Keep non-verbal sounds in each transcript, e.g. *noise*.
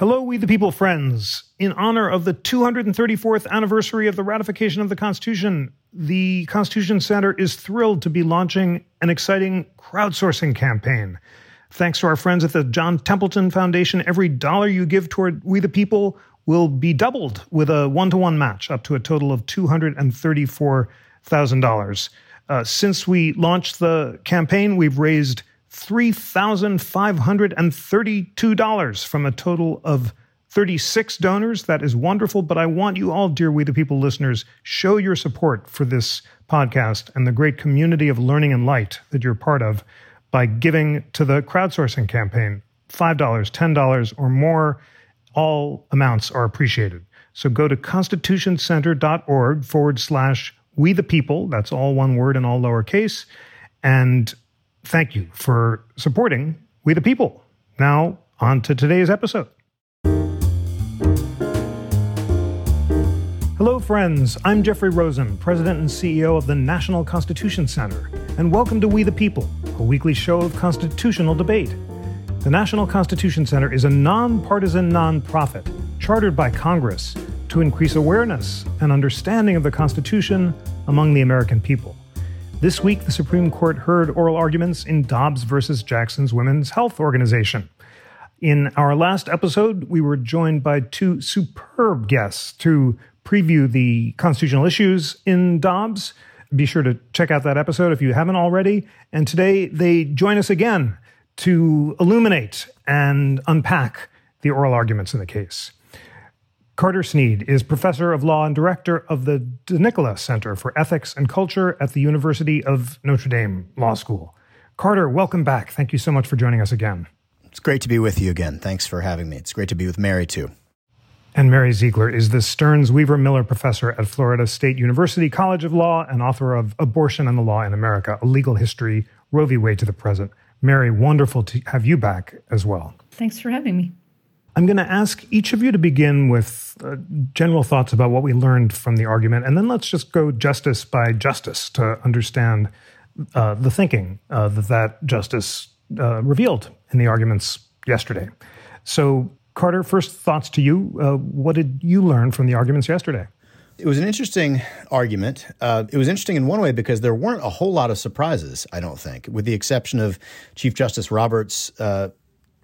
Hello, we the people friends. In honor of the 234th anniversary of the ratification of the Constitution, the Constitution Center is thrilled to be launching an exciting crowdsourcing campaign. Thanks to our friends at the John Templeton Foundation, every dollar you give toward We the People will be doubled with a one to one match up to a total of $234,000. Uh, since we launched the campaign, we've raised $3,532 from a total of 36 donors. That is wonderful, but I want you all, dear We the People listeners, show your support for this podcast and the great community of learning and light that you're part of by giving to the crowdsourcing campaign. $5, $10, or more, all amounts are appreciated. So go to constitutioncenter.org forward slash we the people, that's all one word and all lowercase, and thank you for supporting We the People. Now, on to today's episode. Hello, friends. I'm Jeffrey Rosen, President and CEO of the National Constitution Center, and welcome to We the People, a weekly show of constitutional debate. The National Constitution Center is a nonpartisan nonprofit chartered by Congress to increase awareness and understanding of the Constitution among the American people. This week, the Supreme Court heard oral arguments in Dobbs versus Jackson's Women's Health Organization. In our last episode, we were joined by two superb guests to preview the constitutional issues in Dobbs. Be sure to check out that episode if you haven't already. And today they join us again to illuminate and unpack the oral arguments in the case. Carter Snead is professor of law and director of the De Nicola Center for Ethics and Culture at the University of Notre Dame Law School. Carter, welcome back. Thank you so much for joining us again. It's great to be with you again. Thanks for having me. It's great to be with Mary, too. And Mary Ziegler is the Stearns Weaver Miller Professor at Florida State University College of Law and author of Abortion and the Law in America, A Legal History, Roe v. Wade to the Present. Mary, wonderful to have you back as well. Thanks for having me. I'm going to ask each of you to begin with uh, general thoughts about what we learned from the argument, and then let's just go justice by justice to understand uh, the thinking uh, that that justice uh, revealed in the arguments yesterday. So, Carter, first thoughts to you. Uh, what did you learn from the arguments yesterday? It was an interesting argument. Uh, it was interesting in one way because there weren't a whole lot of surprises, I don't think, with the exception of Chief Justice Roberts'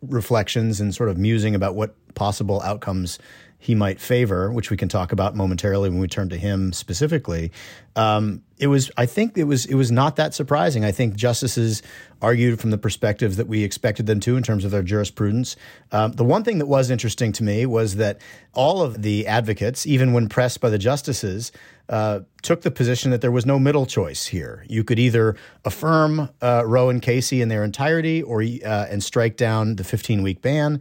reflections and sort of musing about what possible outcomes he might favor, which we can talk about momentarily when we turn to him specifically. Um, it was, I think, it was it was not that surprising. I think justices argued from the perspective that we expected them to in terms of their jurisprudence. Um, the one thing that was interesting to me was that all of the advocates, even when pressed by the justices, uh, took the position that there was no middle choice here. You could either affirm uh, Roe and Casey in their entirety, or uh, and strike down the 15 week ban,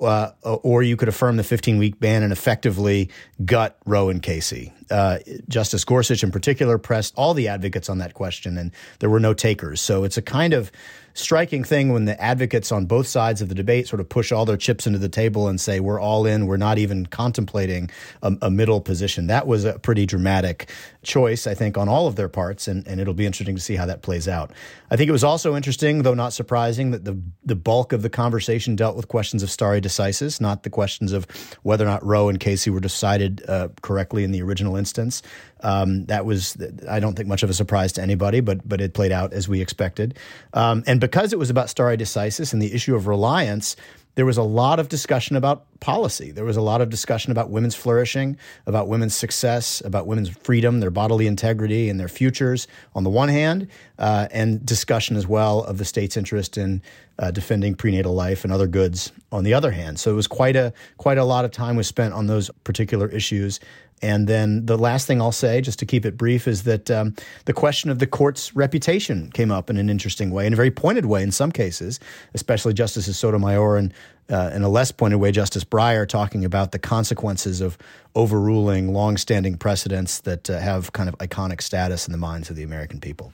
uh, or you could affirm the 15 week ban and effectively gut Roe and Casey. Uh, Justice Gorsuch, in particular, pressed all the advocates on that question, and there were no takers. So it's a kind of striking thing when the advocates on both sides of the debate sort of push all their chips into the table and say, we're all in, we're not even contemplating a, a middle position. That was a pretty dramatic choice, I think, on all of their parts, and, and it'll be interesting to see how that plays out. I think it was also interesting, though not surprising, that the, the bulk of the conversation dealt with questions of stare decisis, not the questions of whether or not Roe and Casey were decided uh, correctly in the original instance. Um, that was, I don't think, much of a surprise to anybody, but but it played out as we expected. Um, and because it was about stare decisis and the issue of reliance, there was a lot of discussion about policy. There was a lot of discussion about women's flourishing, about women's success, about women's freedom, their bodily integrity, and their futures on the one hand, uh, and discussion as well of the state's interest in uh, defending prenatal life and other goods on the other hand. So it was quite a quite a lot of time was spent on those particular issues. And then the last thing I'll say, just to keep it brief, is that um, the question of the court's reputation came up in an interesting way, in a very pointed way in some cases, especially Justices Sotomayor and uh, in a less pointed way, Justice Breyer talking about the consequences of overruling longstanding precedents that uh, have kind of iconic status in the minds of the American people.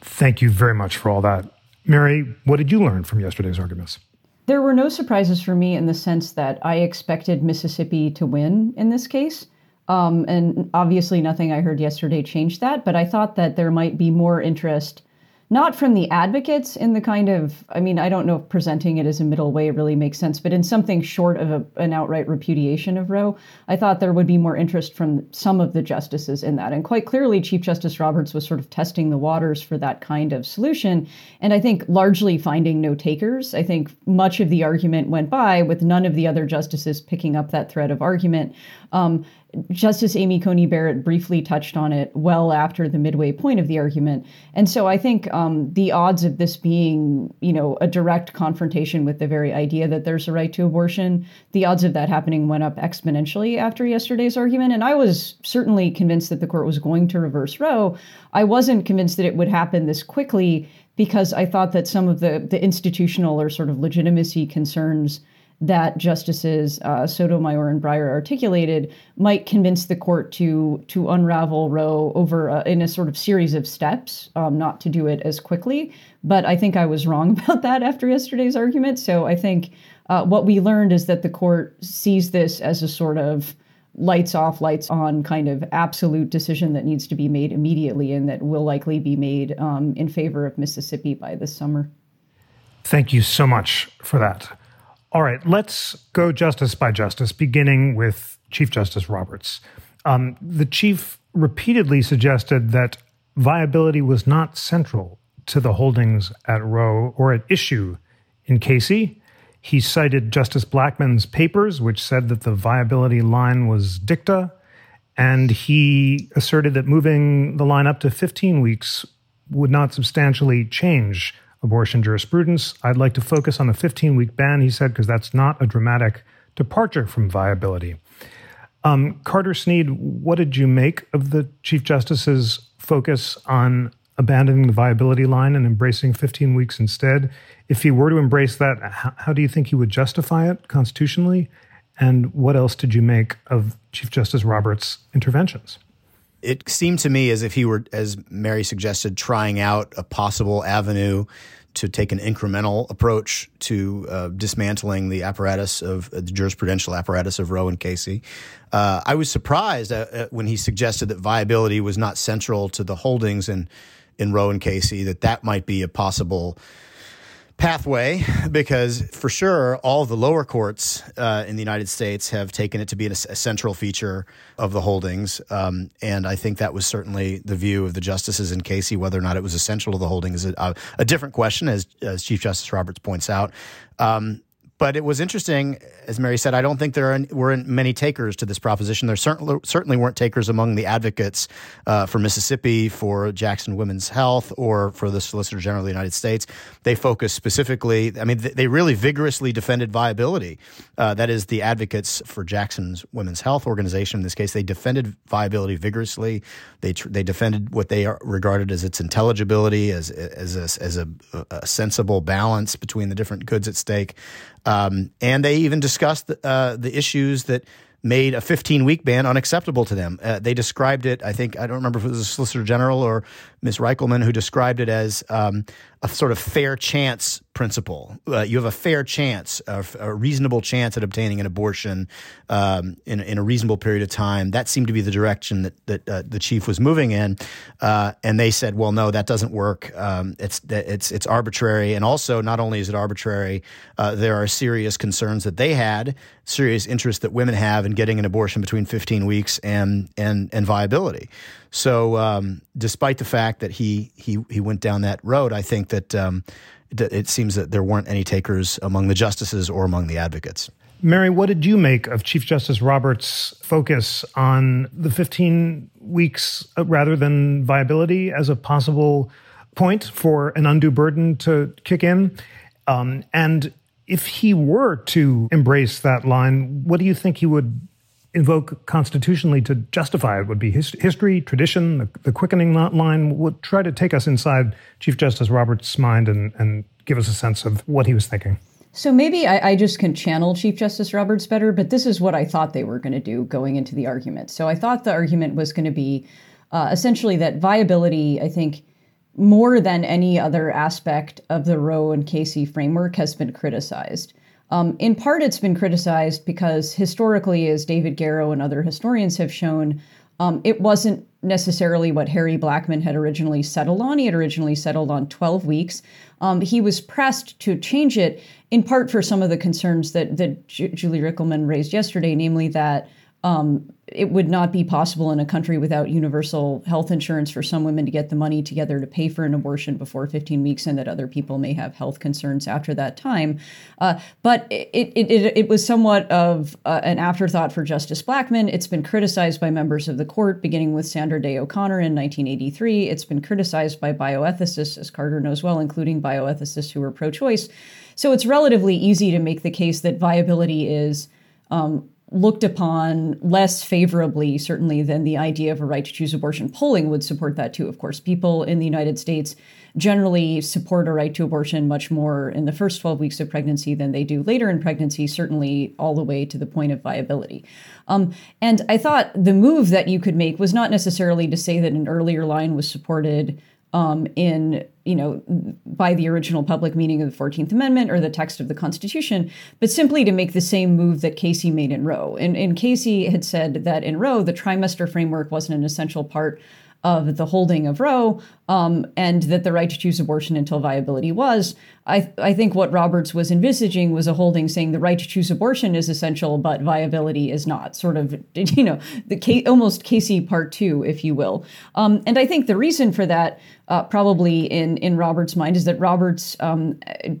Thank you very much for all that. Mary, what did you learn from yesterday's arguments? There were no surprises for me in the sense that I expected Mississippi to win in this case. Um, and obviously, nothing I heard yesterday changed that. But I thought that there might be more interest, not from the advocates in the kind of, I mean, I don't know if presenting it as a middle way really makes sense, but in something short of a, an outright repudiation of Roe, I thought there would be more interest from some of the justices in that. And quite clearly, Chief Justice Roberts was sort of testing the waters for that kind of solution. And I think largely finding no takers. I think much of the argument went by with none of the other justices picking up that thread of argument. Um, Justice Amy Coney Barrett briefly touched on it well after the midway point of the argument. And so I think um, the odds of this being, you know, a direct confrontation with the very idea that there's a right to abortion, the odds of that happening went up exponentially after yesterday's argument. And I was certainly convinced that the court was going to reverse Roe. I wasn't convinced that it would happen this quickly because I thought that some of the, the institutional or sort of legitimacy concerns that Justices uh, Sotomayor and Breyer articulated might convince the court to to unravel Roe over a, in a sort of series of steps, um, not to do it as quickly. But I think I was wrong *laughs* about that after yesterday's argument. So I think uh, what we learned is that the court sees this as a sort of lights off, lights on kind of absolute decision that needs to be made immediately and that will likely be made um, in favor of Mississippi by this summer. Thank you so much for that. All right, let's go justice by justice, beginning with Chief Justice Roberts. Um, the chief repeatedly suggested that viability was not central to the holdings at Roe or at issue in Casey. He cited Justice Blackmun's papers, which said that the viability line was dicta, and he asserted that moving the line up to 15 weeks would not substantially change abortion jurisprudence. I'd like to focus on the 15 week ban, he said, because that's not a dramatic departure from viability. Um, Carter Snead, what did you make of the Chief Justice's focus on abandoning the viability line and embracing 15 weeks instead? If he were to embrace that, how, how do you think he would justify it constitutionally? And what else did you make of Chief Justice Roberts' interventions? It seemed to me as if he were, as Mary suggested, trying out a possible avenue to take an incremental approach to uh, dismantling the apparatus of uh, the jurisprudential apparatus of Roe and Casey. Uh, I was surprised uh, uh, when he suggested that viability was not central to the holdings in in Roe and Casey. That that might be a possible pathway because for sure all the lower courts uh, in the United States have taken it to be a, central feature of the holdings, um, and I think that was certainly the view of the justices in Casey. Whether or not it was essential to the holdings is a, a different question, as, as Chief Justice Roberts points out. Um, but it was interesting, as Mary said. I don't think there weren't many takers to this proposition. There certainly weren't takers among the advocates uh, for Mississippi, for Jackson Women's Health, or for the Solicitor General of the United States. They focused specifically. I mean, they really vigorously defended viability. Uh, that is, the advocates for Jackson's Women's Health organization. In this case, they defended viability vigorously. They tr- they defended what they regarded as its intelligibility, as as a, as a, a sensible balance between the different goods at stake. Um, and they even discussed uh, the issues that made a 15 week ban unacceptable to them. Uh, they described it, I think, I don't remember if it was Solicitor General or Ms. Rikelman who described it as um, a sort of fair chance principle. Uh, you have a fair chance, a, a, reasonable chance at obtaining an abortion um, in, in, a reasonable period of time. That seemed to be the direction that, that uh, the chief was moving in, uh, and they said, "Well, no, that doesn't work. Um, it's it's it's arbitrary, and also not only is it arbitrary, uh, there are serious concerns that they had, serious interests that women have in getting an abortion between 15 weeks and and and viability." So, um, despite the fact that he he he went down that road, I think that um, it seems that there weren't any takers among the justices or among the advocates. Mary, what did you make of Chief Justice Roberts' focus on the 15 weeks uh, rather than viability as a possible point for an undue burden to kick in? Um, and if he were to embrace that line, what do you think he would invoke constitutionally to justify it would be his, history, tradition, the, the, quickening line. Would try to take us inside Chief Justice Roberts' mind and, and give us a sense of what he was thinking. So maybe I, I, just can channel Chief Justice Roberts better, but this is what I thought they were going to do going into the argument. So I thought the argument was going to be uh, essentially that viability, I think, more than any other aspect of the Roe and Casey framework, has been criticized. Um, in part, it's been criticized because historically, as David Garrow and other historians have shown, um, it wasn't necessarily what Harry Blackmun had originally settled on. He had originally settled on 12 weeks. Um, he was pressed to change it in part for some of the concerns that that J- Julie Rikelman raised yesterday, namely that um, it would not be possible in a country without universal health insurance for some women to get the money together to pay for an abortion before 15 weeks, and that other people may have health concerns after that time. Uh, but it, it, it, it, was somewhat of uh, an afterthought for Justice Blackmun. It's been criticized by members of the court, beginning with Sandra Day O'Connor in 1983. It's been criticized by bioethicists, as Carter knows well, including bioethicists who are pro choice. So it's relatively easy to make the case that viability is. Um, looked upon less favorably, certainly, than the idea of a right to choose abortion. Polling would support that too, of course. People in the United States generally support a right to abortion much more in the first 12 weeks of pregnancy than they do later in pregnancy, certainly all the way to the point of viability. Um, and I thought the move that you could make was not necessarily to say that an earlier line was supported um, in you know by the original public meaning of the 14th amendment or the text of the constitution but simply to make the same move that casey made in roe. And, and casey had said that in roe the trimester framework wasn't an essential part of the holding of Roe, um, and that the right to choose abortion until viability was. I, I think what Roberts was envisaging was a holding saying the right to choose abortion is essential, but viability is not. Sort of, *laughs* you know, the almost Casey part two, if you will. Um, and I think the reason for that, uh, probably in in Roberts' mind, is that Roberts, um,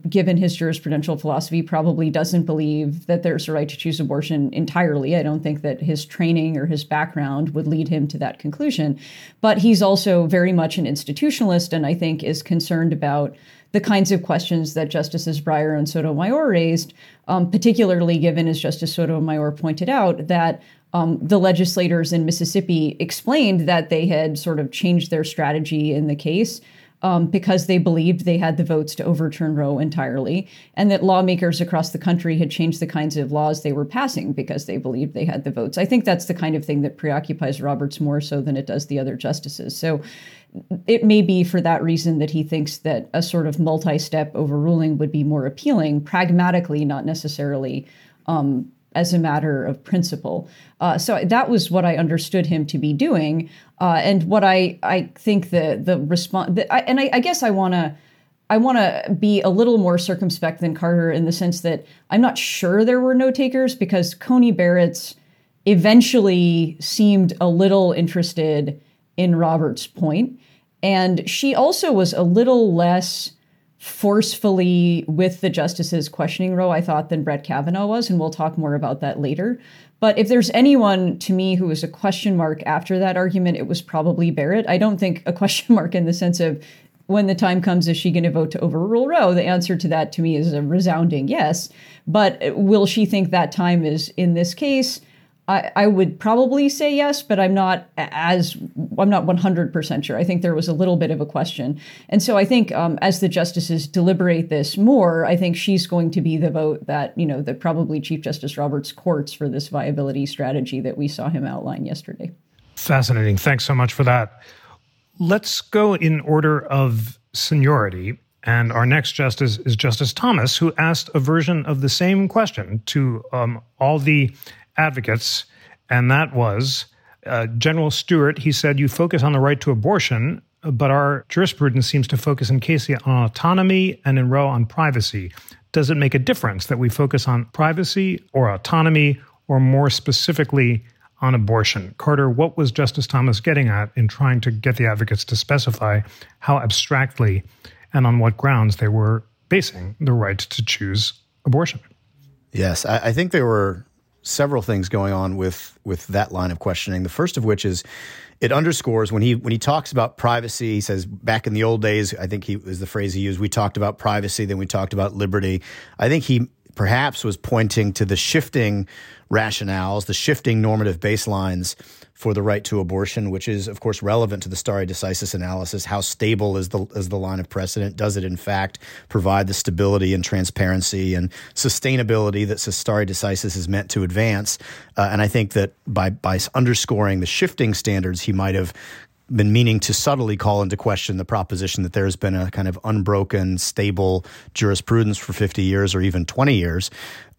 given his jurisprudential philosophy, probably doesn't believe that there's a right to choose abortion entirely. I don't think that his training or his background would lead him to that conclusion. But he's also very much an institutionalist, and I think is concerned about the kinds of questions that Justices Breyer and Sotomayor raised, um, particularly given, as Justice Sotomayor pointed out, that um, the legislators in Mississippi explained that they had sort of changed their strategy in the case um, because they believed they had the votes to overturn Roe entirely, and that lawmakers across the country had changed the kinds of laws they were passing because they believed they had the votes. I think that's the kind of thing that preoccupies Roberts more so than it does the other justices. So it may be for that reason that he thinks that a sort of multi step overruling would be more appealing, pragmatically, not necessarily. Um, as a matter of principle. Uh, so that was what I understood him to be doing, uh, and what I I think the the response. And I, I guess I want to. I want to be a little more circumspect than Carter in the sense that I'm not sure there were no takers because Coney Barrett's eventually seemed a little interested in Robert's point, and she also was a little less forcefully with the justices questioning Roe, I thought, than Brett Kavanaugh was, and we'll talk more about that later. But if there's anyone to me who was a question mark after that argument, it was probably Barrett. I don't think a *laughs* question mark in the sense of when the time comes, is she going to vote to overrule Roe? The answer to that to me is a resounding yes. But uh, will she think that time is in this case? I, I would probably say yes, but I'm not as I'm not 100% sure. I think there was a little bit of a question, and so I think um, as the justices deliberate this more, I think she's going to be the vote that you know that probably Chief Justice Roberts courts for this viability strategy that we saw him outline yesterday. Fascinating. Thanks so much for that. Let's go in order of seniority. And our next justice is Justice Thomas, who asked a version of the same question to um, all the advocates, and that was uh, General Stewart. He said, You focus on the right to abortion, but our jurisprudence seems to focus in Casey on autonomy and in Roe on privacy. Does it make a difference that we focus on privacy or autonomy or more specifically on abortion? Carter, what was Justice Thomas getting at in trying to get the advocates to specify how abstractly and on what grounds they were basing the right to choose abortion? Yes, I, I think they were several things going on with with that line of questioning. The first of which is it underscores when he when he talks about privacy. He says back in the old days, I think he was the phrase he used. We talked about privacy, then we talked about liberty. I think he perhaps was pointing to the shifting rationales, the shifting normative baselines for the right to abortion, which is, of course, relevant to the stare decisis analysis. How stable is the is the line of precedent? Does it, in fact, provide the stability and transparency and sustainability that stare decisis is meant to advance? Uh, and I think that by by underscoring the shifting standards, he might have been meaning to subtly call into question the proposition that there has been a kind of unbroken, stable jurisprudence for 50 years or even 20 years.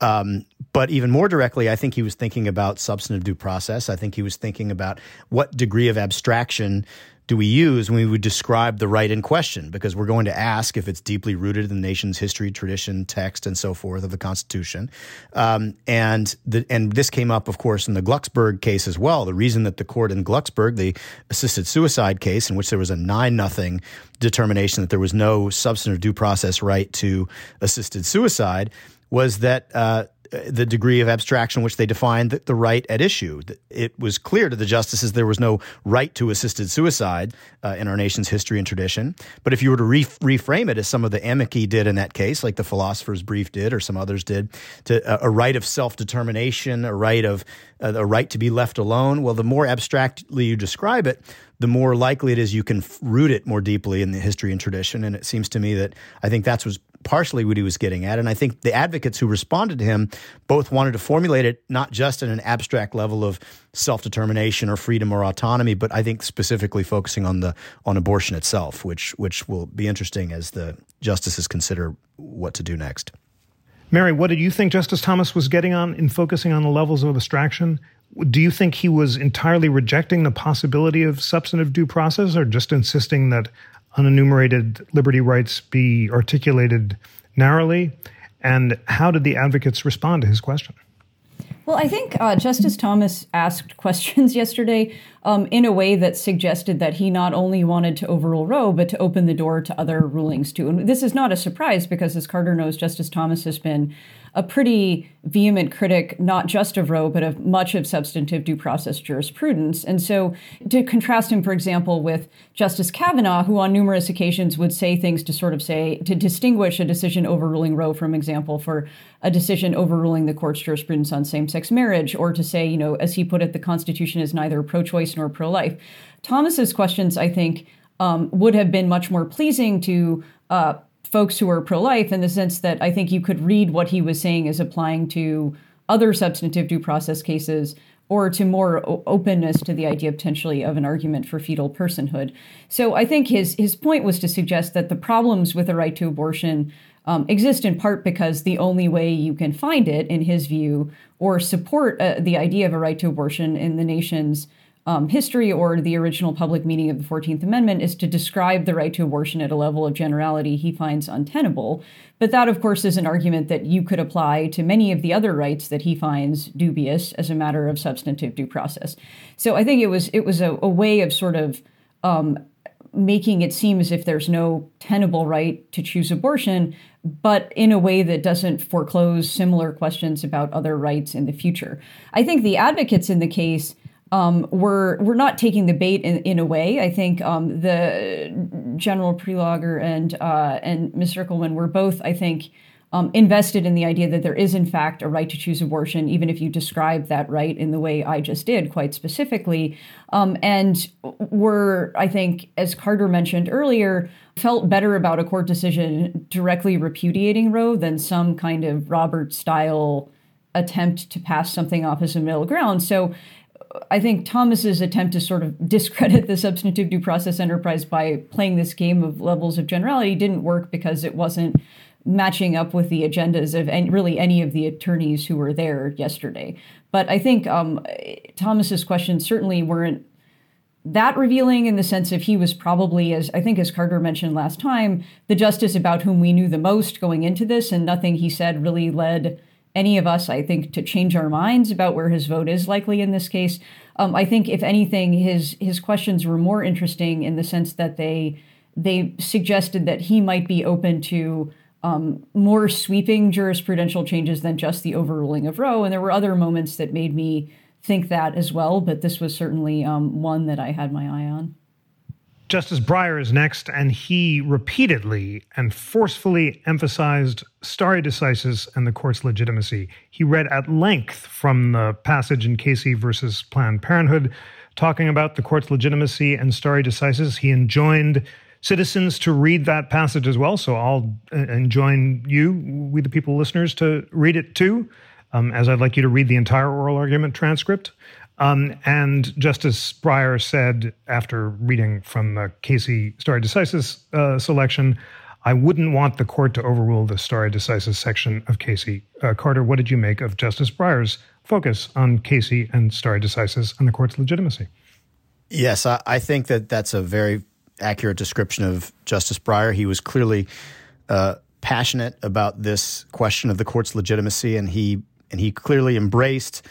Um, but even more directly, I think he was thinking about substantive due process. I think he was thinking about what degree of abstraction do we use when we would describe the right in question? Because we're going to ask if it's deeply rooted in the nation's history, tradition, text, and so forth of the Constitution. Um, and the, and this came up, of course, in the Glucksberg case as well. The reason that the court in Glucksberg, the assisted suicide case, in which there was a nine nothing determination that there was no substantive due process right to assisted suicide, was that uh, the degree of abstraction which they defined the, the, right at issue. It was clear to the justices there was no right to assisted suicide uh, in our nation's history and tradition. But if you were to re- reframe it as some of the amici did in that case, like the philosopher's brief did or some others did, to uh, a right of self determination, a right of uh, a right to be left alone. Well, the more abstractly you describe it, the more likely it is you can root it more deeply in the history and tradition. And it seems to me that I think that's was partially what he was getting at. And I think the advocates who responded to him both wanted to formulate it not just at an abstract level of self determination or freedom or autonomy, but I think specifically focusing on the on abortion itself, which which will be interesting as the justices consider what to do next. Mary, what did you think Justice Thomas was getting on in focusing on the levels of abstraction? Do you think he was entirely rejecting the possibility of substantive due process or just insisting that unenumerated liberty rights be articulated narrowly? And how did the advocates respond to his question? Well, I think uh, Justice Thomas asked *laughs* questions yesterday um, in a way that suggested that he not only wanted to overrule Roe, but to open the door to other rulings too. And this is not a surprise because, as Carter knows, Justice Thomas has been a pretty vehement critic, not just of Roe, but of much of substantive due process jurisprudence. And so, to contrast him, for example, with Justice Kavanaugh, who on numerous occasions would say things to sort of say, to distinguish a decision overruling Roe from example for a decision overruling the court's jurisprudence on same sex marriage, or to say, you know, as he put it, the Constitution is neither pro choice nor pro life. Thomas's questions, I think, um, would have been much more pleasing to uh, folks who are pro life in the sense that I think you could read what he was saying as applying to other substantive due process cases or to more o- openness to the idea potentially of an argument for fetal personhood. So I think his his point was to suggest that the problems with the right to abortion um, exist in part because the only way you can find it, in his view, or support uh, the idea of a right to abortion in the nation's um, history or the original public meaning of the 14th Amendment is to describe the right to abortion at a level of generality he finds untenable. But that, of course, is an argument that you could apply to many of the other rights that he finds dubious as a matter of substantive due process. So I think it was it was a, a way of sort of um, making it seem as if there's no tenable right to choose abortion, but in a way that doesn't foreclose similar questions about other rights in the future. I think the advocates in the case um, we're we're not taking the bait in, in a way. I think um, the General Prelogar and uh, and Ms. Zirkelman were both, I think, um, invested in the idea that there is in fact a right to choose abortion, even if you describe that right in the way I just did, quite specifically. Um, and were, I think, as Carter mentioned earlier, felt better about a court decision directly repudiating Roe than some kind of Robert style attempt to pass something off as a middle ground. So I think Thomas's attempt to sort of discredit the substantive due process enterprise by playing this game of levels of generality didn't work because it wasn't matching up with the agendas of any, really any of the attorneys who were there yesterday. But I think um, Thomas's questions certainly weren't that revealing in the sense of he was probably, as I think as Carter mentioned last time, the justice about whom we knew the most going into this, and nothing he said really led any of us, I think, to change our minds about where his vote is likely in this case. Um, I think, if anything, his his questions were more interesting in the sense that they they suggested that he might be open to um, more sweeping jurisprudential changes than just the overruling of Roe. And there were other moments that made me think that as well, but this was certainly um, one that I had my eye on. Justice Breyer is next, and he repeatedly and forcefully emphasized stare decisis and the court's legitimacy. He read at length from the passage in Casey versus Planned Parenthood, talking about the court's legitimacy and stare decisis. He enjoined citizens to read that passage as well, so I'll uh, enjoin you, we the people listeners, to read it too, um, as I'd like you to read the entire oral argument transcript. Um, and Justice Breyer said after reading from the Casey stare decisis uh, selection, I wouldn't want the court to overrule the stare decisis section of Casey. Uh, Carter, what did you make of Justice Breyer's focus on Casey and stare decisis and the court's legitimacy? Yes, I, I think that that's a very accurate description of Justice Breyer. He was clearly uh, passionate about this question of the court's legitimacy, and he and he clearly embraced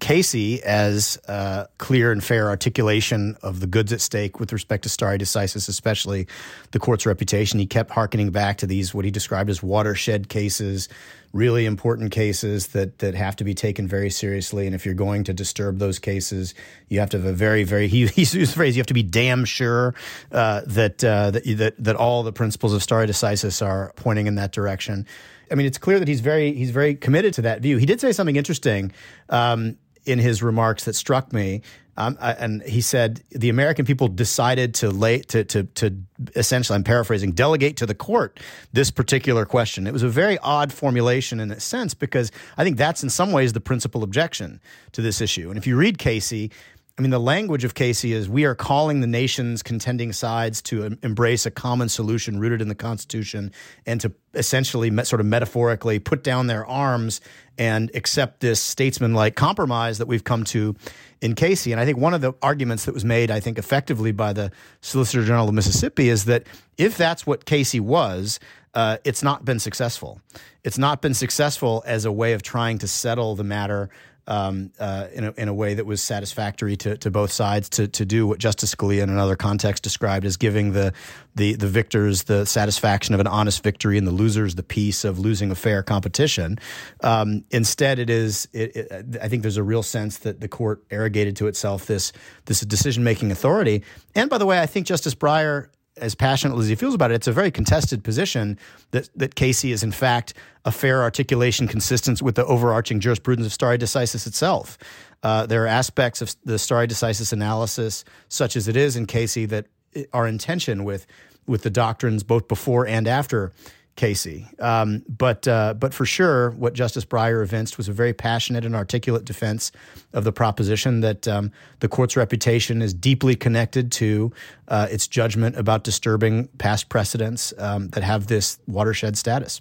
Casey as a clear and fair articulation of the goods at stake with respect to stare decisis, especially the court's reputation. He kept harkening back to these what he described as watershed cases, really important cases that that have to be taken very seriously. And if you're going to disturb those cases, you have to have a very, very *laughs* he, he used the phrase you have to be damn sure uh, that, uh, that that that all the principles of stare decisis are pointing in that direction. I mean, it's clear that he's very he's very committed to that view. He did say something interesting. Um, in his remarks that struck me. Um, I, and he said the American people decided to lay to, to to essentially, I'm paraphrasing, delegate to the court this particular question. It was a very odd formulation in a sense because I think that's in some ways the principal objection to this issue. And if you read Casey, I mean, the language of Casey is we are calling the nation's contending sides to embrace a common solution rooted in the Constitution and to essentially, sort of metaphorically, put down their arms and accept this statesman-like compromise that we've come to in Casey. And I think one of the arguments that was made, I think, effectively by the Solicitor General of Mississippi is that if that's what Casey was, uh, it's not been successful. It's not been successful as a way of trying to settle the matter um, uh, in, a, in a way that was satisfactory to, to both sides to, to do what Justice Scalia in another context described as giving the, the, the victors the satisfaction of an honest victory and the losers the peace of losing a fair competition. Um, instead, it is, it, it, I think there's a real sense that the court arrogated to itself this, this decision making authority. And by the way, I think Justice Breyer as passionately as he feels about it, it's a very contested position that, that Casey is, in fact, a fair articulation consistent with the overarching jurisprudence of stare decisis itself. Uh, there are aspects of the stare decisis analysis, such as it is in Casey, that are in tension with, with the doctrines both before and after Casey. Um, but uh, but for sure, what Justice Breyer evinced was a very passionate and articulate defense of the proposition that um, the court's reputation is deeply connected to uh, its judgment about disturbing past precedents um, that have this watershed status.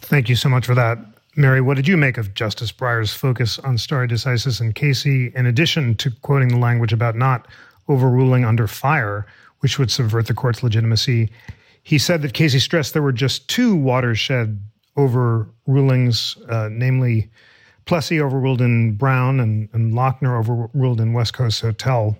Thank you so much for that. Mary, what did you make of Justice Breyer's focus on stare decisis and Casey, in addition to quoting the language about not overruling under fire, which would subvert the court's legitimacy? He said that Casey stressed there were just two watershed overrulings, uh, namely Plessy overruled in Brown and, and Lochner overruled in West Coast Hotel,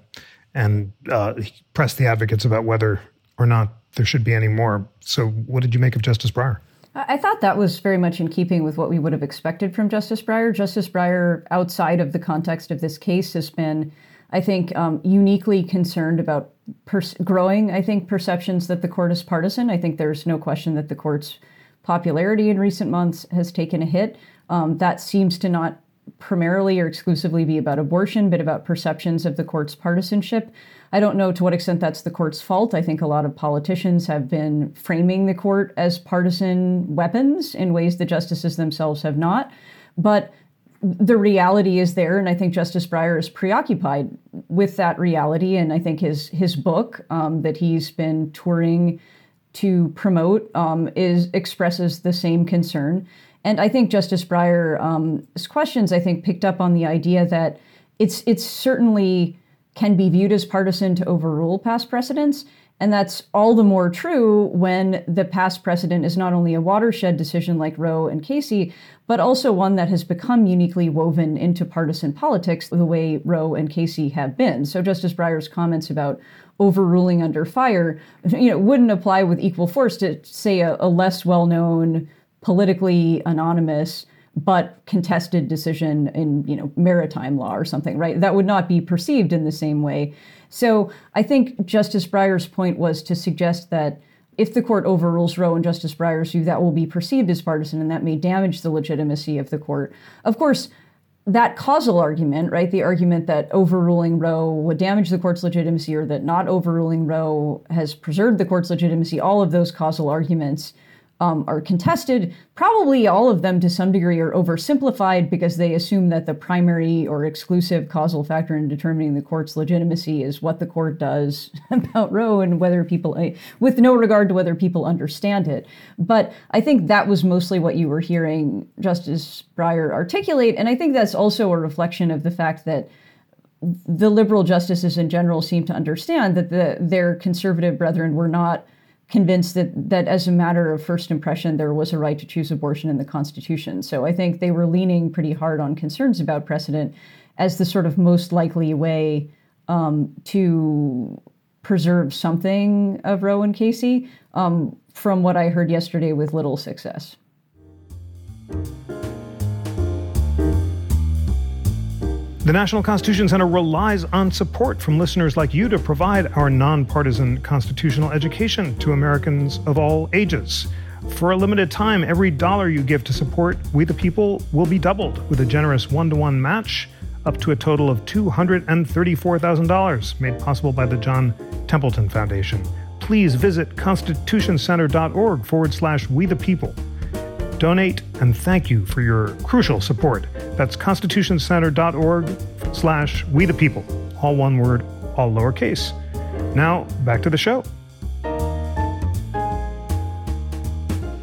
and uh, he pressed the advocates about whether or not there should be any more. So, what did you make of Justice Breyer? I thought that was very much in keeping with what we would have expected from Justice Breyer. Justice Breyer, outside of the context of this case, has been, I think, um, uniquely concerned about growing, I think, perceptions that the court is partisan. I think there's no question that the court's popularity in recent months has taken a hit. Um, that seems to not primarily or exclusively be about abortion, but about perceptions of the court's partisanship. I don't know to what extent that's the court's fault. I think a lot of politicians have been framing the court as partisan weapons in ways the justices themselves have not. But the reality is there, and I think Justice Breyer is preoccupied with that reality. And I think his his book um, that he's been touring to promote um, is expresses the same concern. And I think Justice Breyer's um, questions, I think, picked up on the idea that it's it's certainly can be viewed as partisan to overrule past precedents. And that's all the more true when the past precedent is not only a watershed decision like Roe and Casey, but also one that has become uniquely woven into partisan politics the way Roe and Casey have been. So Justice Breyer's comments about overruling under fire, you know, wouldn't apply with equal force to say a, a less well-known, politically anonymous but contested decision in you know maritime law or something right that would not be perceived in the same way so i think justice breyer's point was to suggest that if the court overrules Roe and Justice Breyer's view, that will be perceived as partisan and that may damage the legitimacy of the court. Of course, that causal argument, right, the argument that overruling Roe would damage the court's legitimacy or that not overruling Roe has preserved the court's legitimacy, all of those causal arguments um, are contested. Probably all of them, to some degree, are oversimplified because they assume that the primary or exclusive causal factor in determining the court's legitimacy is what the court does *laughs* about Roe and whether people, eh, with no regard to whether people understand it. But I think that was mostly what you were hearing Justice Breyer articulate, and I think that's also a reflection of the fact that the liberal justices in general seem to understand that the, their conservative brethren were not convinced that that as a matter of first impression there was a right to choose abortion in the constitution. So i think they were leaning pretty hard on concerns about precedent as the sort of most likely way um, to preserve something of roe and casey um, from what i heard yesterday with little success The National Constitution Center relies on support from listeners like you to provide our nonpartisan constitutional education to Americans of all ages. For a limited time, every dollar you give to support We the People will be doubled with a generous one to one match up to a total of $234,000 made possible by the John Templeton Foundation. Please visit constitutioncenter.org forward slash We the People donate, and thank you for your crucial support. That's constitutioncenter.org slash we the people. All one word, all lowercase. Now, back to the show.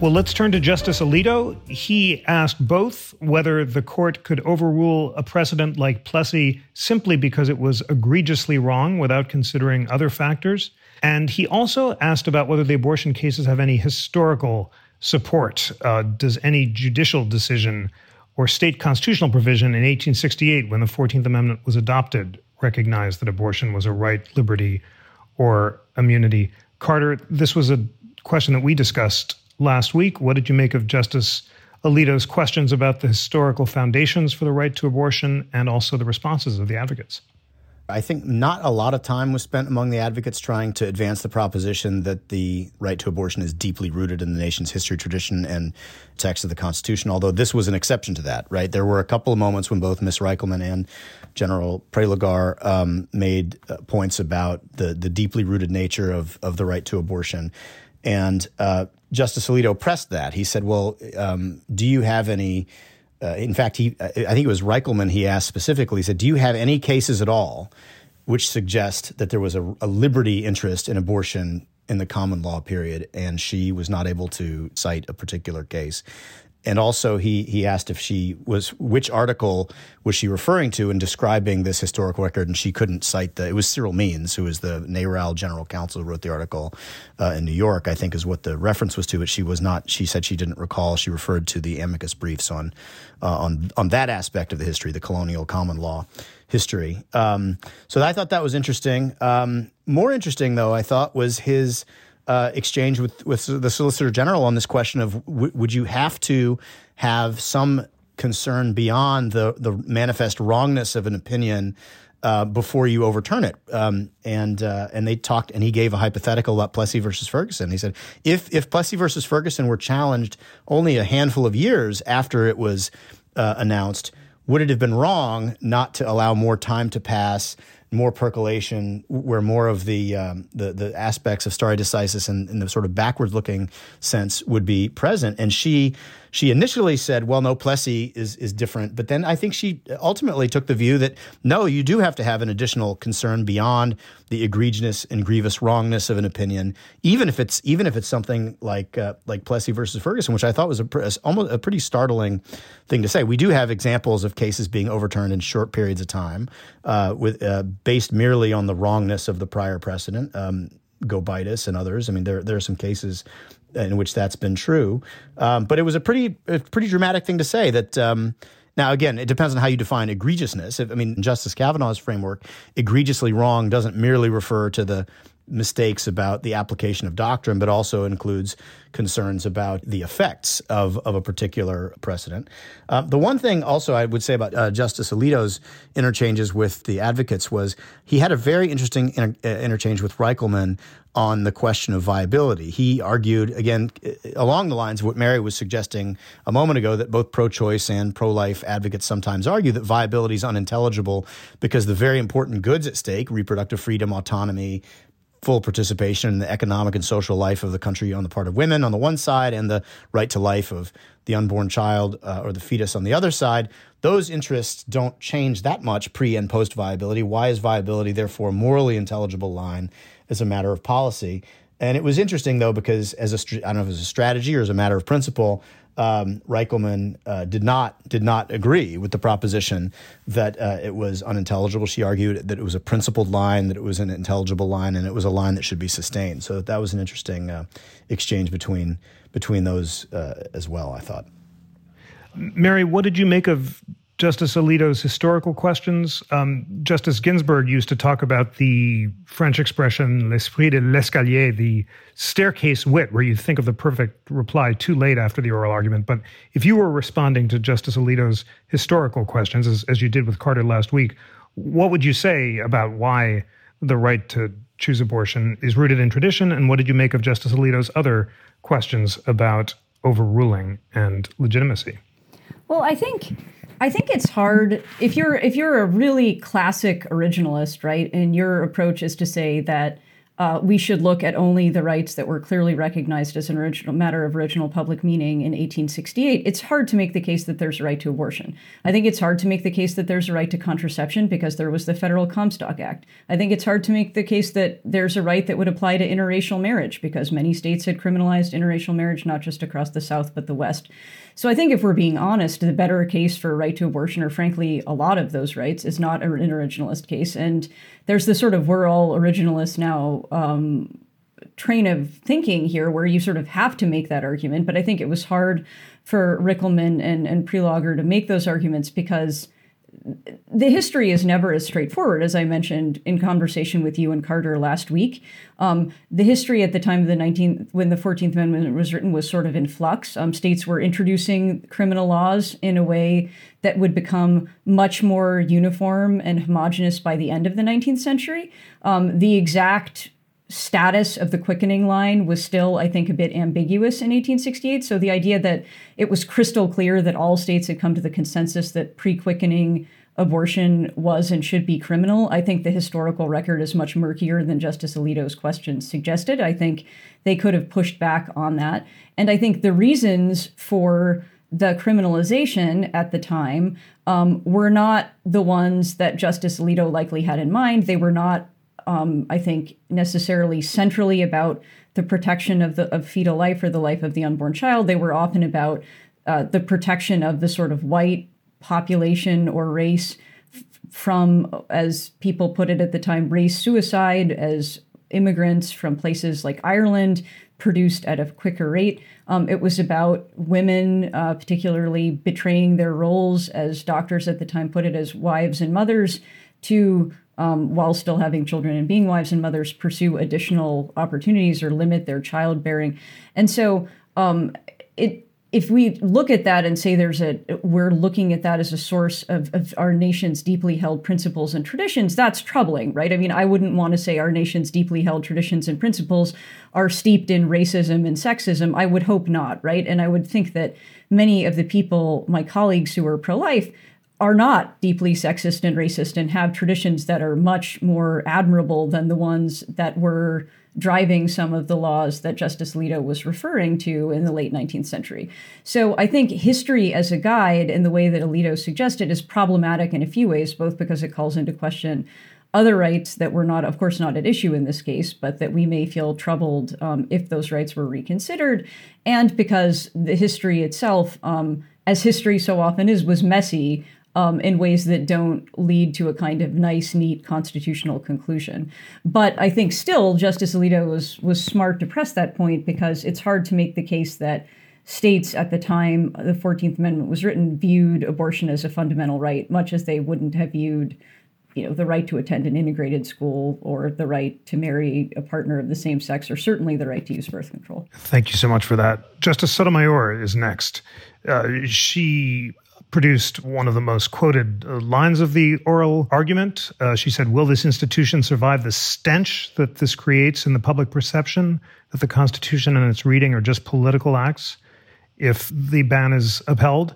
Well, let's turn to Justice Alito. He asked both whether the court could overrule a precedent like Plessy simply because it was egregiously wrong without considering other factors. And he also asked about whether the abortion cases have any historical support? Uh, does any judicial decision or state constitutional provision in 1868, when the 14th Amendment was adopted, recognize that abortion was a right, liberty, or immunity? Carter, this was a question that we discussed last week. What did you make of Justice Alito's questions about the historical foundations for the right to abortion and also the responses of the advocates? I think not a lot of time was spent among the advocates trying to advance the proposition that the right to abortion is deeply rooted in the nation's history, tradition, and text of the Constitution, although this was an exception to that, right? There were a couple of moments when both Ms. Rikelman and General Prelogar um, made uh, points about the, the deeply rooted nature of, of the right to abortion. And uh, Justice Alito pressed that. He said, well, um, do you have any uh, in fact, he I think it was Rikelman he asked specifically. He said, "Do you have any cases at all which suggest that there was a, a liberty interest in abortion in the common law period?" And she was not able to cite a particular case and also he he asked if she was which article was she referring to in describing this historical record, and she couldn't cite the. It was Cyril Means, who was the NARAL general counsel who wrote the article uh, in New York. I think is what the reference was to, but she was not. She said she didn't recall. She referred to the amicus briefs on uh, on on that aspect of the history, the colonial common law history. Um, so I thought that was interesting. Um, more interesting, though, I thought was his uh, exchange with with the Solicitor General on this question of w- would you have to have some concern beyond the the manifest wrongness of an opinion uh, before you overturn it. Um, and uh, and they talked, and he gave a hypothetical about Plessy versus Ferguson. He said if if Plessy versus Ferguson were challenged only a handful of years after it was uh, announced, would it have been wrong not to allow more time to pass? More percolation, where more of the um, the, the aspects of stare decisis and, and the sort of backward looking sense would be present. And she she initially said, well, no, Plessy is, is different. But then I think she ultimately took the view that, no, you do have to have an additional concern beyond the egregious and grievous wrongness of an opinion, even if it's even if it's something like uh, like Plessy versus Ferguson, which I thought was a, almost a pretty startling thing to say. We do have examples of cases being overturned in short periods of time, uh, with uh, based merely on the wrongness of the prior precedent. Um, Gobitis and others. I mean, there there are some cases in which that's been true. Um, but it was a pretty a pretty dramatic thing to say that. Um, now, again, it depends on how you define egregiousness. If, I mean, Justice Kavanaugh's framework, egregiously wrong doesn't merely refer to the mistakes about the application of doctrine, but also includes concerns about the effects of, of a particular precedent. Uh, the one thing also I would say about uh, Justice Alito's interchanges with the advocates was he had a very interesting inter- uh, interchange with Rikelman on the question of viability. He argued, again, uh, along the lines of what Mary was suggesting a moment ago, that both pro choice and pro life advocates sometimes argue that viability is unintelligible because the very important goods at stake, reproductive freedom, autonomy, full participation in the economic and social life of the country on the part of women on the one side and the right to life of the unborn child uh, or the fetus on the other side, those interests don't change that much pre and post viability. Why is viability therefore a morally intelligible line as a matter of policy? And it was interesting though because as a I don't know if it was a strategy or as a matter of principle, um, Rikelman uh, did not did not agree with the proposition that uh, it was unintelligible. She argued that it was a principled line, that it was an intelligible line, and it was a line that should be sustained. So that was an interesting uh, exchange between between those uh, as well. I thought. Mary, what did you make of Justice Alito's historical questions. Um, Justice Ginsburg used to talk about the French expression l'esprit de l'escalier, the staircase wit, where you think of the perfect reply too late after the oral argument. But if you were responding to Justice Alito's historical questions, as, as you did with Carter last week, what would you say about why the right to choose abortion is rooted in tradition? And what did you make of Justice Alito's other questions about overruling and legitimacy? Well, I think I think it's hard if you're if you're a really classic originalist, right? And your approach is to say that uh, we should look at only the rights that were clearly recognized as an original matter of original public meaning in 1868. It's hard to make the case that there's a right to abortion. I think it's hard to make the case that there's a right to contraception because there was the Federal Comstock Act. I think it's hard to make the case that there's a right that would apply to interracial marriage because many states had criminalized interracial marriage, not just across the South but the West. So I think if we're being honest, the better case for right to abortion, or frankly, a lot of those rights, is not an originalist case. And there's this sort of we're all originalists now um, train of thinking here where you sort of have to make that argument. But I think it was hard for Rikelman and, and Prelogar to make those arguments because the history is never as straightforward as I mentioned in conversation with you and Carter last week. Um, the history at the time of the 19th, when the 14th Amendment was written, was sort of in flux. Um, states were introducing criminal laws in a way that would become much more uniform and homogenous by the end of the 19th century. Um, the exact status of the quickening line was still, I think, a bit ambiguous in 1868. So the idea that it was crystal clear that all states had come to the consensus that pre quickening abortion was and should be criminal, I think the historical record is much murkier than Justice Alito's question suggested. I think they could have pushed back on that. And I think the reasons for the criminalization at the time um, were not the ones that Justice Alito likely had in mind. They were not um, I think, necessarily centrally about the protection of the of fetal life or the life of the unborn child. They were often about uh, the protection of the sort of white population or race f- from, as people put it at the time, race suicide, as immigrants from places like Ireland produced at a quicker rate. Um, it was about women, uh, particularly betraying their roles, as doctors at the time put it, as wives and mothers, to um, while still having children and being wives and mothers, pursue additional opportunities or limit their childbearing. And so, um, it if we look at that and say there's a we're looking at that as a source of, of, our nation's deeply held principles and traditions that's troubling right? I mean i wouldn't want to say our nation's deeply held traditions and principles are steeped in racism and sexism. I would hope not right? And i would think that many of the people my colleagues who are pro-life are not deeply sexist and racist and have traditions that are much more admirable than the ones that were driving some of the laws that Justice Alito was referring to in the late 19th century. So I think history as a guide in the way that Alito suggested is problematic in a few ways, both because it calls into question other rights that were not, of course, not at issue in this case, but that we may feel troubled um, if those rights were reconsidered, and because the history itself, um, as history so often is, was messy um, in ways that don't lead to a kind of nice, neat constitutional conclusion. But I think still Justice Alito was was smart to press that point because it's hard to make the case that states at the time the 14th Amendment was written viewed abortion as a fundamental right, much as they wouldn't have viewed you know the right to attend an integrated school or the right to marry a partner of the same sex or certainly the right to use birth control. Thank you so much for that. Justice sotomayor is next. Uh, she produced one of the most quoted uh, lines of the oral argument. Uh, she said, Will this institution survive the stench that this creates in the public perception that the Constitution and its reading are just political acts if the ban is upheld?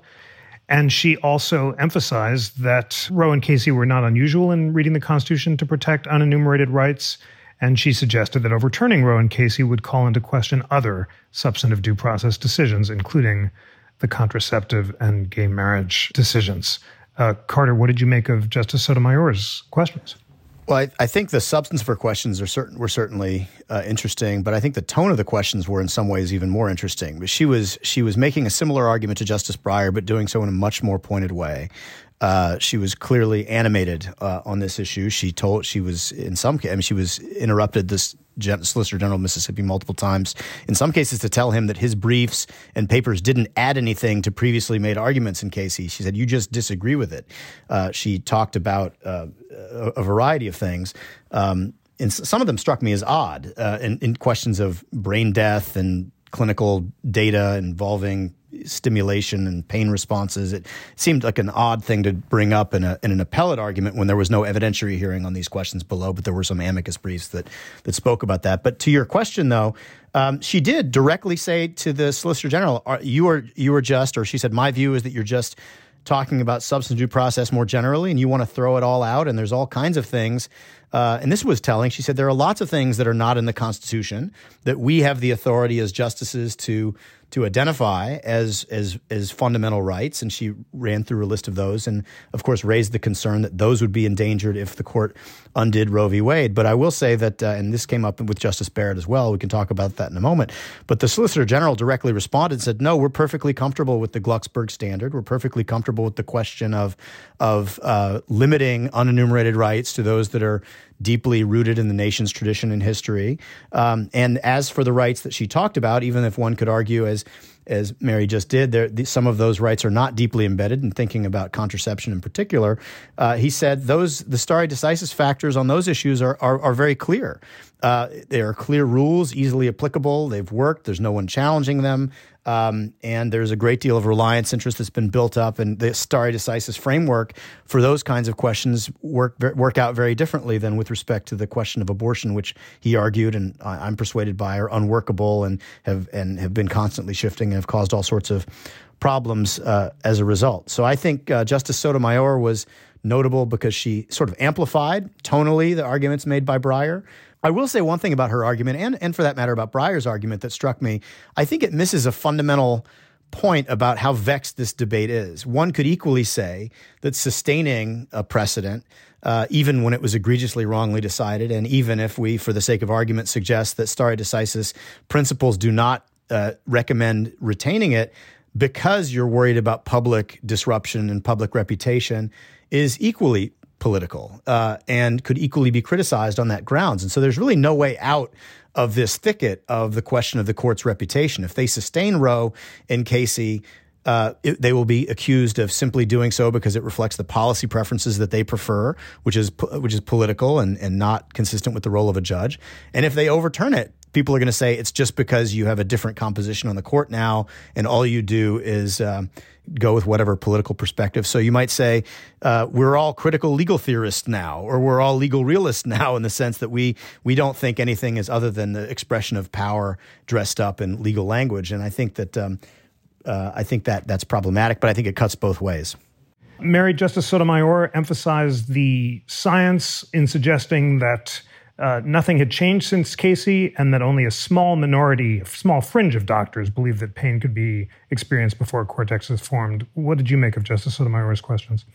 And she also emphasized that Roe and Casey were not unusual in reading the Constitution to protect unenumerated rights and she suggested that overturning Roe and Casey would call into question other substantive due process decisions, including the contraceptive and gay marriage decisions. Uh, Carter, what did you make of Justice Sotomayor's questions? Well, I, I, think the substance of her questions are certain were certainly uh, interesting, but I think the tone of the questions were in some ways even more interesting. But she was she was making a similar argument to Justice Breyer, but doing so in a much more pointed way. Uh, she was clearly animated uh, on this issue. She told she was in some I mean she was interrupted this Solicitor General of Mississippi multiple times, in some cases to tell him that his briefs and papers didn't add anything to previously made arguments in Casey. She said, You just disagree with it. Uh, she talked about uh, a, variety of things. Um, and some of them struck me as odd uh, in, in questions of brain death and clinical data involving stimulation and pain responses. It seemed like an odd thing to bring up in, a, in an appellate argument when there was no evidentiary hearing on these questions below, but there were some amicus briefs that, that spoke about that. But to your question, though, um, she did directly say to the Solicitor General, "You are you are just," or she said, "My view is that you're just." talking about substance due process more generally and you want to throw it all out and there's all kinds of things uh, and this was telling she said there are lots of things that are not in the constitution that we have the authority as justices to to identify as as as fundamental rights, and she ran through a list of those, and of course raised the concern that those would be endangered if the court undid Roe v. Wade. But I will say that, uh, and this came up with Justice Barrett as well. We can talk about that in a moment. But the Solicitor General directly responded and said, "No, we're perfectly comfortable with the Glucksberg standard. We're perfectly comfortable with the question of of uh, limiting unenumerated rights to those that are." deeply rooted in the nation's tradition and history. Um, and as for the rights that she talked about, even if one could argue, as as Mary just did, there, the, some of those rights are not deeply embedded. In thinking about contraception in particular, uh, he said those the stare decisis factors on those issues are are, are very clear. Uh, they are clear rules, easily applicable. They've worked. There's no one challenging them. Um, and there's a great deal of reliance interest that's been built up, and the stare decisis framework for those kinds of questions work work out very differently than with respect to the question of abortion, which he argued, and I'm persuaded by, are unworkable and have and have been constantly shifting and have caused all sorts of problems uh, as a result. So I think uh, Justice Sotomayor was notable because she sort of amplified tonally the arguments made by Breyer. I will say one thing about her argument, and, and for that matter, about Breyer's argument that struck me. I think it misses a fundamental point about how vexed this debate is. One could equally say that sustaining a precedent, uh, even when it was egregiously wrongly decided, and even if we, for the sake of argument, suggest that stare decisis principles do not uh, recommend retaining it because you're worried about public disruption and public reputation, is equally political uh, and could equally be criticized on that grounds. And so there's really no way out of this thicket of the question of the court's reputation. If they sustain Roe and Casey, uh, it, they will be accused of simply doing so because it reflects the policy preferences that they prefer, which is which is political and, and not consistent with the role of a judge. And if they overturn it, people are going to say it's just because you have a different composition on the court now, and all you do is um, go with whatever political perspective. So you might say uh, we're all critical legal theorists now, or we're all legal realists *laughs* now, in the sense that we we don't think anything is other than the expression of power dressed up in legal language. And I think that um, uh, I think that that's problematic, but I think it cuts both ways. Mary Justice Sotomayor emphasized the science in suggesting that uh, nothing had changed since Casey, and that only a small minority, a small fringe of doctors believed that pain could be experienced before cortex is formed. What did you make of Justice Sotomayor's questions?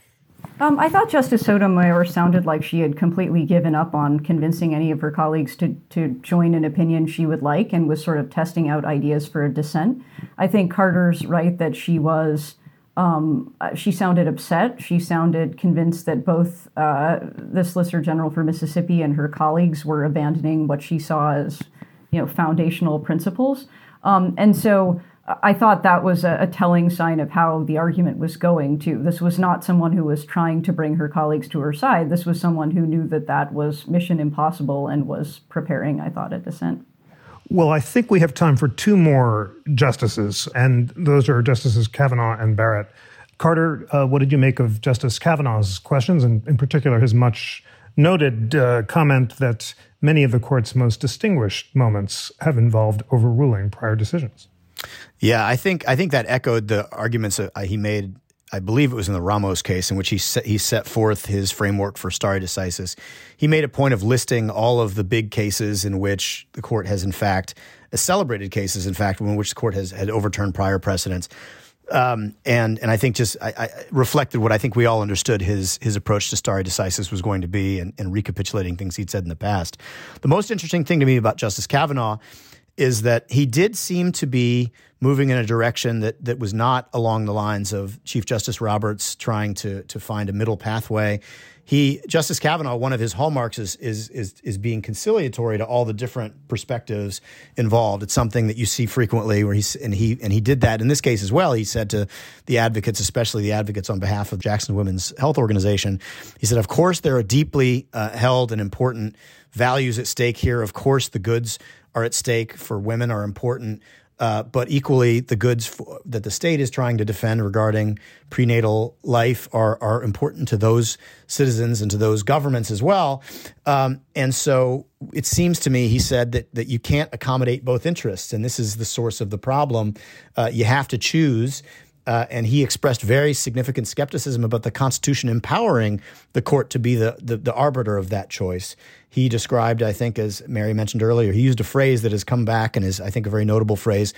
Um, I thought Justice Sotomayor sounded like she had completely given up on convincing any of her colleagues to, to join an opinion she would like and was sort of testing out ideas for a dissent. I think Carter's right that she was um, uh, she sounded upset. She sounded convinced that both uh, the Solicitor General for Mississippi and her colleagues were abandoning what she saw as, you know, foundational principles. Um, and so I thought that was a, a, telling sign of how the argument was going. Too, this was not someone who was trying to bring her colleagues to her side. This was someone who knew that that was mission impossible and was preparing, I thought, a dissent. Well, I think we have time for two more justices, and those are Justices Kavanaugh and Barrett. Carter, uh, what did you make of Justice Kavanaugh's questions, and in particular his much noted uh, comment that many of the court's most distinguished moments have involved overruling prior decisions? Yeah, I think I think that echoed the arguments that he made I believe it was in the Ramos case, in which he set, he set forth his framework for stare decisis. He made a point of listing all of the big cases in which the court has, in fact, celebrated cases, in fact, in which the court has had overturned prior precedents. Um, and and I think just I, I, reflected what I think we all understood his his approach to stare decisis was going to be, and, and recapitulating things he'd said in the past. The most interesting thing to me about Justice Kavanaugh is that he did seem to be moving in a direction that that was not along the lines of Chief Justice Roberts trying to to find a middle pathway. He Justice Kavanaugh, one of his hallmarks is is is is being conciliatory to all the different perspectives involved. It's something that you see frequently where he's and he and he did that in this case as well. He said to the advocates, especially the advocates on behalf of Jackson Women's Health Organization, he said, "Of course, there are deeply uh, held and important values at stake here. Of course, the goods are at stake for women are important. Uh, but equally, the goods that the state is trying to defend regarding prenatal life are are important to those citizens and to those governments as well. Um, and so, it seems to me, he said that that you can't accommodate both interests, and this is the source of the problem. Uh, you have to choose. Uh, and he expressed very significant skepticism about the Constitution empowering the court to be the, the, the arbiter of that choice he described, I think, as Mary mentioned earlier, he used a phrase that has come back and is, I think, a very notable phrase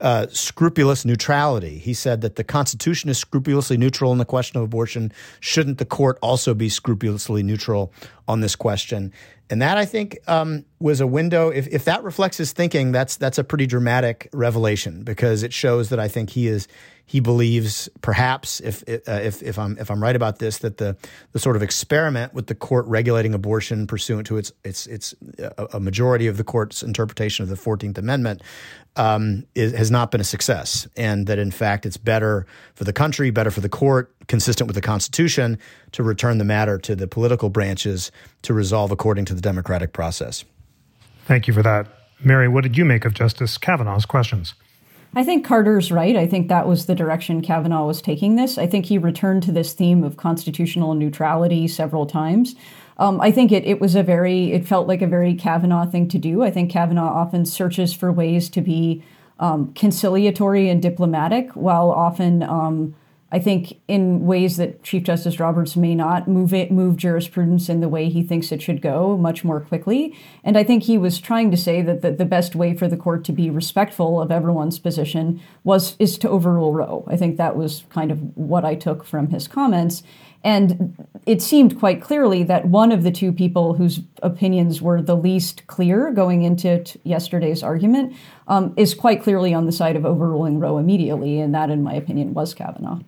uh, scrupulous neutrality. He said that the Constitution is scrupulously neutral in the question of abortion. Shouldn't the court also be scrupulously neutral on this question? And that, I think, um, was a window. If, if that reflects his thinking, that's that's a pretty dramatic revelation because it shows that I think he is he believes perhaps if uh, if if I'm if I'm right about this that the the sort of experiment with the court regulating abortion pursuant to its its its a, a majority of the court's interpretation of the 14th Amendment um, is, has not been a success, and that in fact it's better for the country, better for the court, consistent with the Constitution, to return the matter to the political branches to resolve according to the democratic process. Thank you for that, Mary. What did you make of Justice Kavanaugh's questions? I think Carter's right. I think that was the direction Kavanaugh was taking this. I think he returned to this theme of constitutional neutrality several times. Um, I think it, it was a very, it felt like a very Kavanaugh thing to do. I think Kavanaugh often searches for ways to be um, conciliatory and diplomatic while often um, I think in ways that Chief Justice Roberts may not move it, move jurisprudence in the way he thinks it should go much more quickly. And I think he was trying to say that the, the best way for the court to be respectful of everyone's position was is to overrule Roe. I think that was kind of what I took from his comments. And it seemed quite clearly that one of the two people whose opinions were the least clear going into t- yesterday's argument um, is quite clearly on the side of overruling Roe immediately. And that, in my opinion, was Kavanaugh.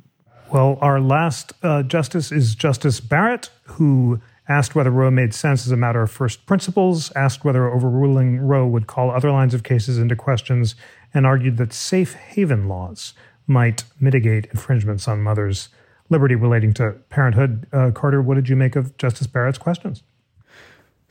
Well, our last uh, justice is Justice Barrett, who asked whether Roe made sense as a matter of first principles, asked whether overruling Roe would call other lines of cases into questions, and argued that safe haven laws might mitigate infringements on mothers' liberty relating to parenthood. Uh, Carter, what did you make of Justice Barrett's questions?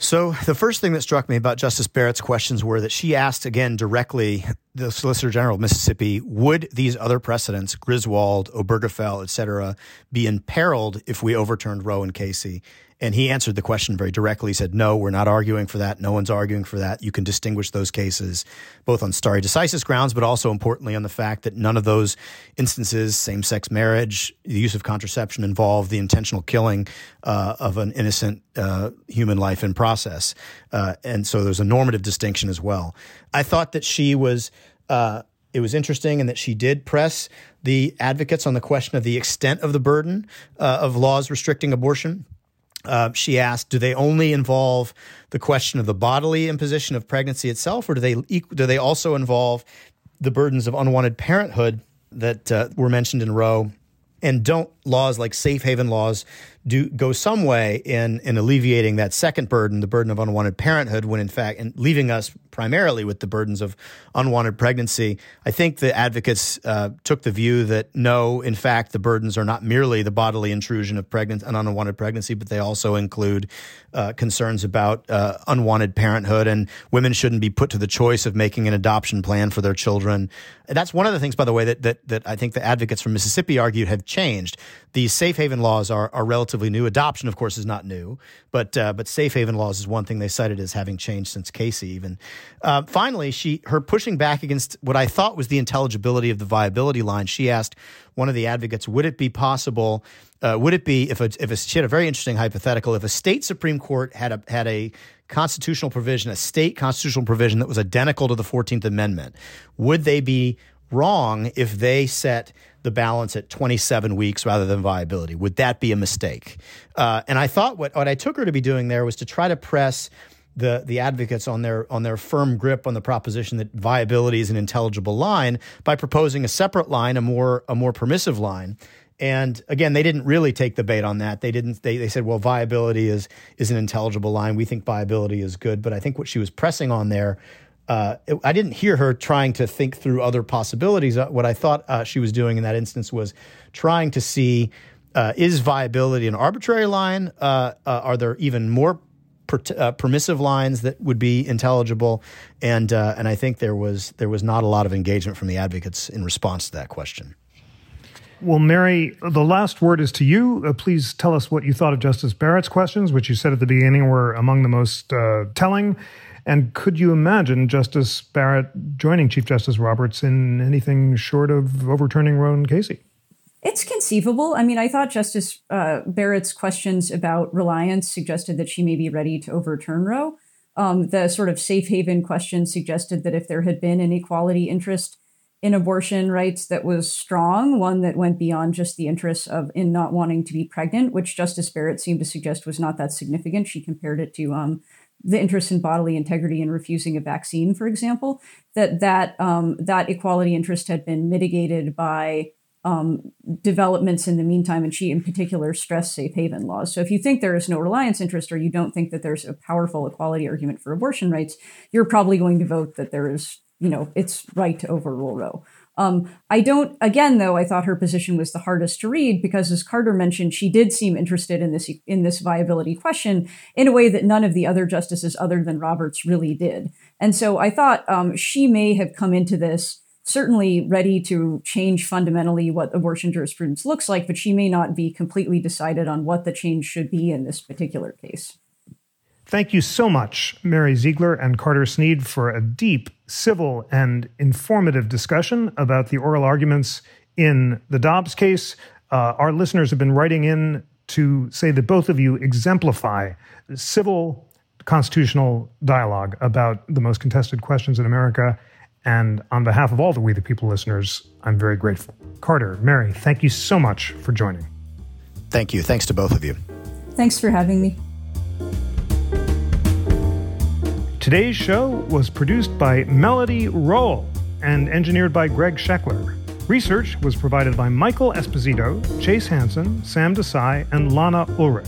So, the first thing that struck me about Justice Barrett's questions were that she asked again directly the Solicitor General of Mississippi would these other precedents, Griswold, Obergefell, et cetera, be imperiled if we overturned Roe and Casey? And he answered the question very directly. He said, No, we're not arguing for that. No one's arguing for that. You can distinguish those cases both on stare decisis grounds, but also importantly on the fact that none of those instances, same sex marriage, the use of contraception, involve the intentional killing uh, of an innocent uh, human life in process. Uh, and so there's a normative distinction as well. I thought that she was. Uh, it was interesting and that she did press the advocates on the question of the extent of the burden uh, of laws restricting abortion. Uh, she asked, do they only involve the question of the bodily imposition of pregnancy itself, or do they do they also involve the burdens of unwanted parenthood that uh, were mentioned in Roe? And don't laws like safe haven laws do go some way in in alleviating that second burden, the burden of unwanted parenthood, when in fact, and leaving us primarily with the burdens of unwanted pregnancy. I think the advocates uh, took the view that no, in fact, the burdens are not merely the bodily intrusion of pregnant and unwanted pregnancy, but they also include uh, concerns about uh, unwanted parenthood, and women shouldn't be put to the choice of making an adoption plan for their children. That's one of the things, by the way, that that that I think the advocates from Mississippi argued have changed. These safe haven laws are are relatively new. Adoption, of course, is not new, but uh, but safe haven laws is one thing they cited as having changed since Casey even. Uh, finally, she her pushing back against what I thought was the intelligibility of the viability line. She asked one of the advocates, "Would it be possible? Uh, would it be if a, if a, she had a very interesting hypothetical if a state supreme court had a had a constitutional provision, a state constitutional provision that was identical to the Fourteenth Amendment, would they be wrong if they set the balance at 27 weeks rather than viability? Would that be a mistake? Uh, and I thought what, what I took her to be doing there was to try to press the the advocates on their on their firm grip on the proposition that viability is an intelligible line by proposing a separate line, a more a more permissive line. And again, they didn't really take the bait on that. They didn't. They, they said, well, viability is is an intelligible line. We think viability is good. But I think what she was pressing on there uh, it, I didn't hear her trying to think through other possibilities. Uh, what I thought uh, she was doing in that instance was trying to see uh, is viability an arbitrary line? Uh, are there even more per- permissive lines that would be intelligible? And and I think there was there was not a lot of engagement from the advocates in response to that question. Well, Mary, the last word is to you. Uh, please tell us what you thought of Justice Barrett's questions, which you said at the beginning were among the most uh, telling. And could you imagine Justice Barrett joining Chief Justice Roberts in anything short of overturning Roe and Casey? It's conceivable. I mean, I thought Justice uh, Barrett's questions about reliance suggested that she may be ready to overturn Roe. Um, the sort of safe haven question suggested that if there had been an equality interest in abortion rights that was strong, one that went beyond just the interests of in not wanting to be pregnant, which Justice Barrett seemed to suggest was not that significant. She compared it to um, the interest in bodily integrity and refusing a vaccine, for example, that that um, that equality interest had been mitigated by um, developments in the meantime, and she in particular stressed safe haven laws. So if you think there is no reliance interest or you don't think that there's a powerful equality argument for abortion rights, you're probably going to vote that there is, you know, it's right to overrule Roe. Um, I don't. Again, though, I thought her position was the hardest to read because, as Carter mentioned, she did seem interested in this in this viability question in a way that none of the other justices, other than Roberts, really did. And so I thought um, she may have come into this certainly ready to change fundamentally what abortion jurisprudence looks like, but she may not be completely decided on what the change should be in this particular case. Thank you so much, Mary Ziegler and Carter Snead, for a deep, civil, and informative discussion about the oral arguments in the Dobbs case. Uh, our listeners have been writing in to say that both of you exemplify civil constitutional dialogue about the most contested questions in America. And on behalf of all the We the People listeners, I'm very grateful. Carter, Mary, thank you so much for joining. Thank you. Thanks to both of you. Thanks for having me. Today's show was produced by Melody Rowell and engineered by Greg Scheckler. Research was provided by Michael Esposito, Chase Hansen, Sam Desai, and Lana Ulrich.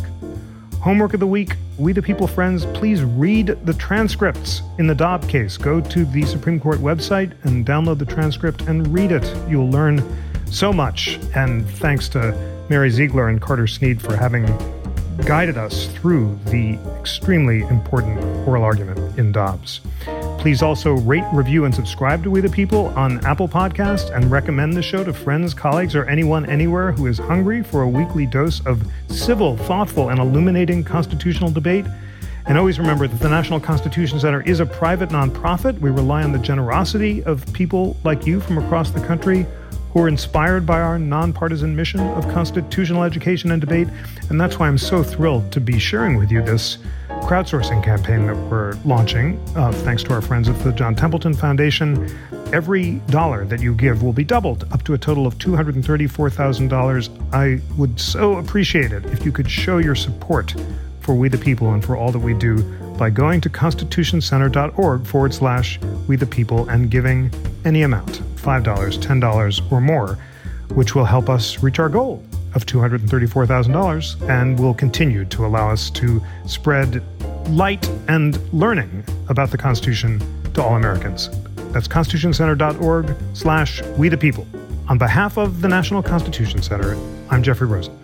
Homework of the week We the People friends, please read the transcripts in the Dobbs case. Go to the Supreme Court website and download the transcript and read it. You'll learn so much. And thanks to Mary Ziegler and Carter Snead for having guided us through the extremely important oral argument in Dobbs. Please also rate, review, and subscribe to We the People on Apple Podcast and recommend the show to friends, colleagues, or anyone anywhere who is hungry for a weekly dose of civil, thoughtful, and illuminating constitutional debate. And always remember that the National Constitution Center is a private nonprofit. We rely on the generosity of people like you from across the country who are inspired by our nonpartisan mission of constitutional education and debate. And that's why I'm so thrilled to be sharing with you this crowdsourcing campaign that we're launching, uh, thanks to our friends at the John Templeton Foundation. Every dollar that you give will be doubled up to a total of $234,000. I would so appreciate it if you could show your support for We the People and for all that we do by going to constitutioncenter.org forward slash We the People and giving any amount. $5, $10, or more, which will help us reach our goal of $234,000 and will continue to allow us to spread light and learning about the Constitution to all Americans. That's constitutioncenter.org slash we the people. On behalf of the National Constitution Center, I'm Jeffrey Rosen.